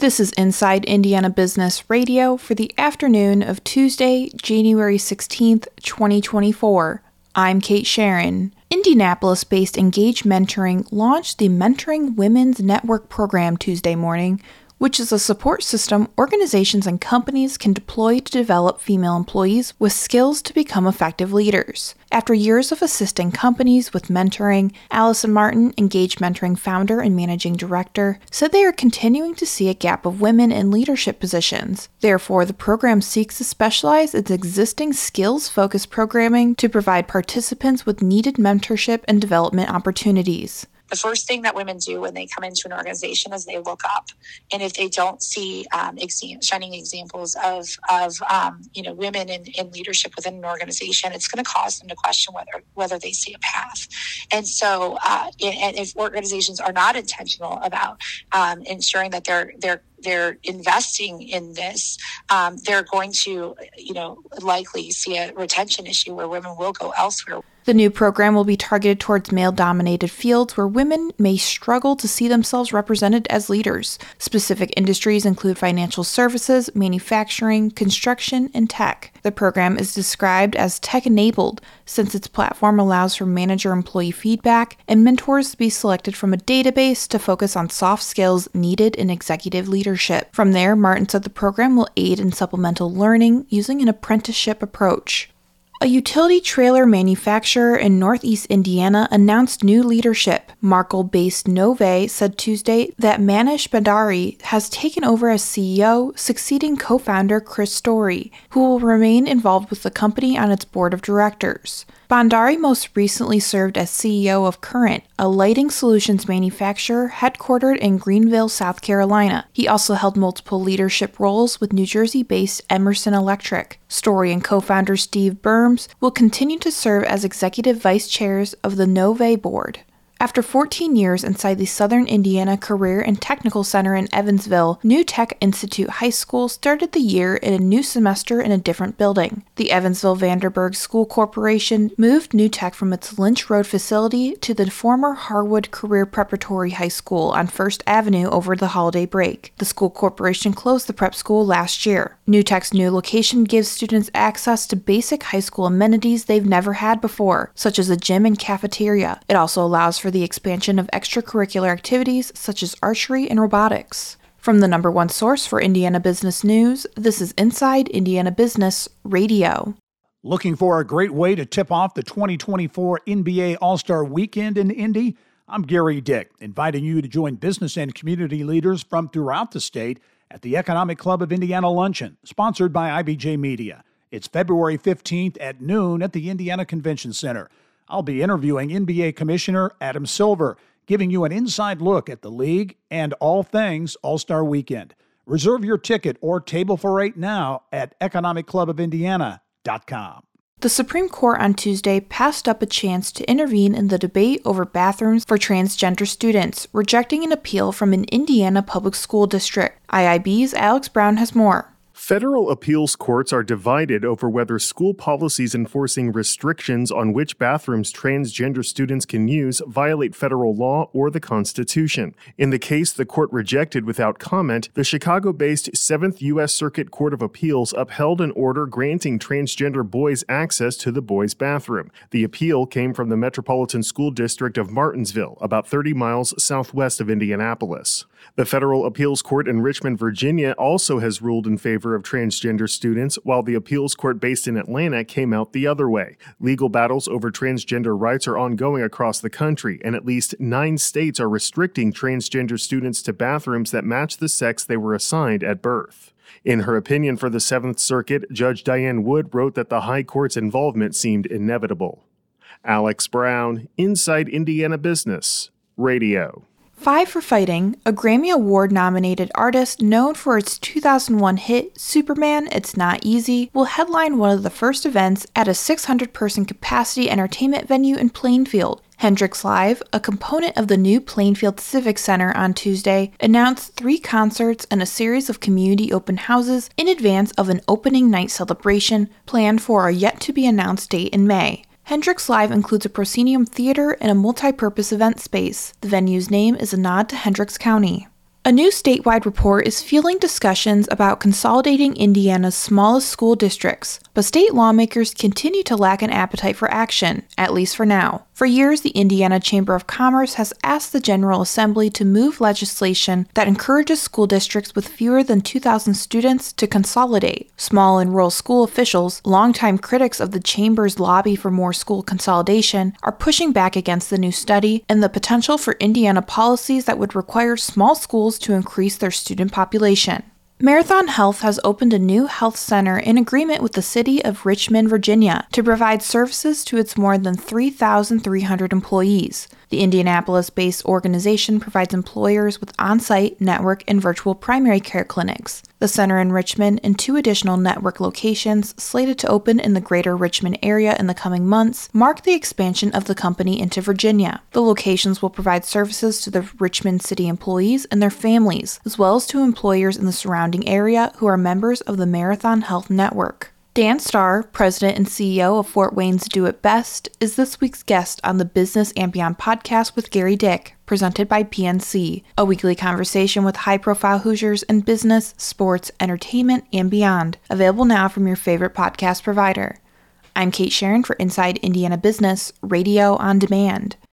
This is Inside Indiana Business Radio for the afternoon of Tuesday, January 16th, 2024. I'm Kate Sharon. Indianapolis based Engage Mentoring launched the Mentoring Women's Network program Tuesday morning, which is a support system organizations and companies can deploy to develop female employees with skills to become effective leaders. After years of assisting companies with mentoring, Allison Martin, Engage Mentoring founder and managing director, said they are continuing to see a gap of women in leadership positions. Therefore, the program seeks to specialize its existing skills focused programming to provide participants with needed mentorship and development opportunities the first thing that women do when they come into an organization is they look up and if they don't see um, exam- shining examples of of um, you know women in, in leadership within an organization it's going to cause them to question whether whether they see a path and so uh, and if organizations are not intentional about um, ensuring that they're they're they're investing in this, um, they're going to, you know, likely see a retention issue where women will go elsewhere. The new program will be targeted towards male dominated fields where women may struggle to see themselves represented as leaders. Specific industries include financial services, manufacturing, construction, and tech. The program is described as tech enabled since its platform allows for manager employee feedback and mentors to be selected from a database to focus on soft skills needed in executive leadership. From there, Martin said the program will aid in supplemental learning using an apprenticeship approach. A utility trailer manufacturer in northeast Indiana announced new leadership. Markle based Novae said Tuesday that Manish Bhandari has taken over as CEO, succeeding co founder Chris Story, who will remain involved with the company on its board of directors. Bhandari most recently served as CEO of Current, a lighting solutions manufacturer headquartered in Greenville, South Carolina. He also held multiple leadership roles with New Jersey based Emerson Electric. Story and co founder Steve Burms will continue to serve as executive vice chairs of the Novae board. After 14 years inside the Southern Indiana Career and Technical Center in Evansville, New Tech Institute High School started the year in a new semester in a different building. The Evansville Vanderburgh School Corporation moved New Tech from its Lynch Road facility to the former Harwood Career Preparatory High School on First Avenue over the holiday break. The school corporation closed the prep school last year. New Tech's new location gives students access to basic high school amenities they've never had before, such as a gym and cafeteria. It also allows for the expansion of extracurricular activities such as archery and robotics. From the number one source for Indiana business news, this is Inside Indiana Business Radio. Looking for a great way to tip off the 2024 NBA All Star Weekend in Indy? I'm Gerry Dick, inviting you to join business and community leaders from throughout the state at the Economic Club of Indiana Luncheon, sponsored by IBJ Media. It's February 15th at noon at the Indiana Convention Center. I'll be interviewing NBA Commissioner Adam Silver, giving you an inside look at the league and all things All Star Weekend. Reserve your ticket or table for eight now at economicclubofindiana.com. The Supreme Court on Tuesday passed up a chance to intervene in the debate over bathrooms for transgender students, rejecting an appeal from an Indiana public school district. IIB's Alex Brown has more. Federal appeals courts are divided over whether school policies enforcing restrictions on which bathrooms transgender students can use violate federal law or the Constitution. In the case the court rejected without comment, the Chicago based 7th U.S. Circuit Court of Appeals upheld an order granting transgender boys access to the boys' bathroom. The appeal came from the Metropolitan School District of Martinsville, about 30 miles southwest of Indianapolis. The federal appeals court in Richmond, Virginia also has ruled in favor of transgender students, while the appeals court based in Atlanta came out the other way. Legal battles over transgender rights are ongoing across the country, and at least nine states are restricting transgender students to bathrooms that match the sex they were assigned at birth. In her opinion for the Seventh Circuit, Judge Diane Wood wrote that the High Court's involvement seemed inevitable. Alex Brown, Inside Indiana Business, Radio. Five for Fighting, a Grammy Award nominated artist known for its 2001 hit Superman It's Not Easy, will headline one of the first events at a 600 person capacity entertainment venue in Plainfield. Hendricks Live, a component of the new Plainfield Civic Center on Tuesday, announced three concerts and a series of community open houses in advance of an opening night celebration planned for a yet to be announced date in May. Hendricks Live includes a proscenium theater and a multi purpose event space. The venue's name is a nod to Hendricks County. A new statewide report is fueling discussions about consolidating Indiana's smallest school districts, but state lawmakers continue to lack an appetite for action, at least for now. For years, the Indiana Chamber of Commerce has asked the General Assembly to move legislation that encourages school districts with fewer than 2,000 students to consolidate. Small and rural school officials, longtime critics of the Chamber's lobby for more school consolidation, are pushing back against the new study and the potential for Indiana policies that would require small schools to increase their student population. Marathon Health has opened a new health center in agreement with the city of Richmond, Virginia, to provide services to its more than 3,300 employees. The Indianapolis based organization provides employers with on site, network, and virtual primary care clinics. The center in Richmond and two additional network locations, slated to open in the greater Richmond area in the coming months, mark the expansion of the company into Virginia. The locations will provide services to the Richmond city employees and their families, as well as to employers in the surrounding area who are members of the Marathon Health Network. Dan Starr, president and CEO of Fort Wayne's Do It Best, is this week's guest on the Business and Beyond podcast with Gerry Dick, presented by PNC, a weekly conversation with high profile Hoosiers in business, sports, entertainment, and beyond. Available now from your favorite podcast provider. I'm Kate Sharon for Inside Indiana Business, Radio on Demand.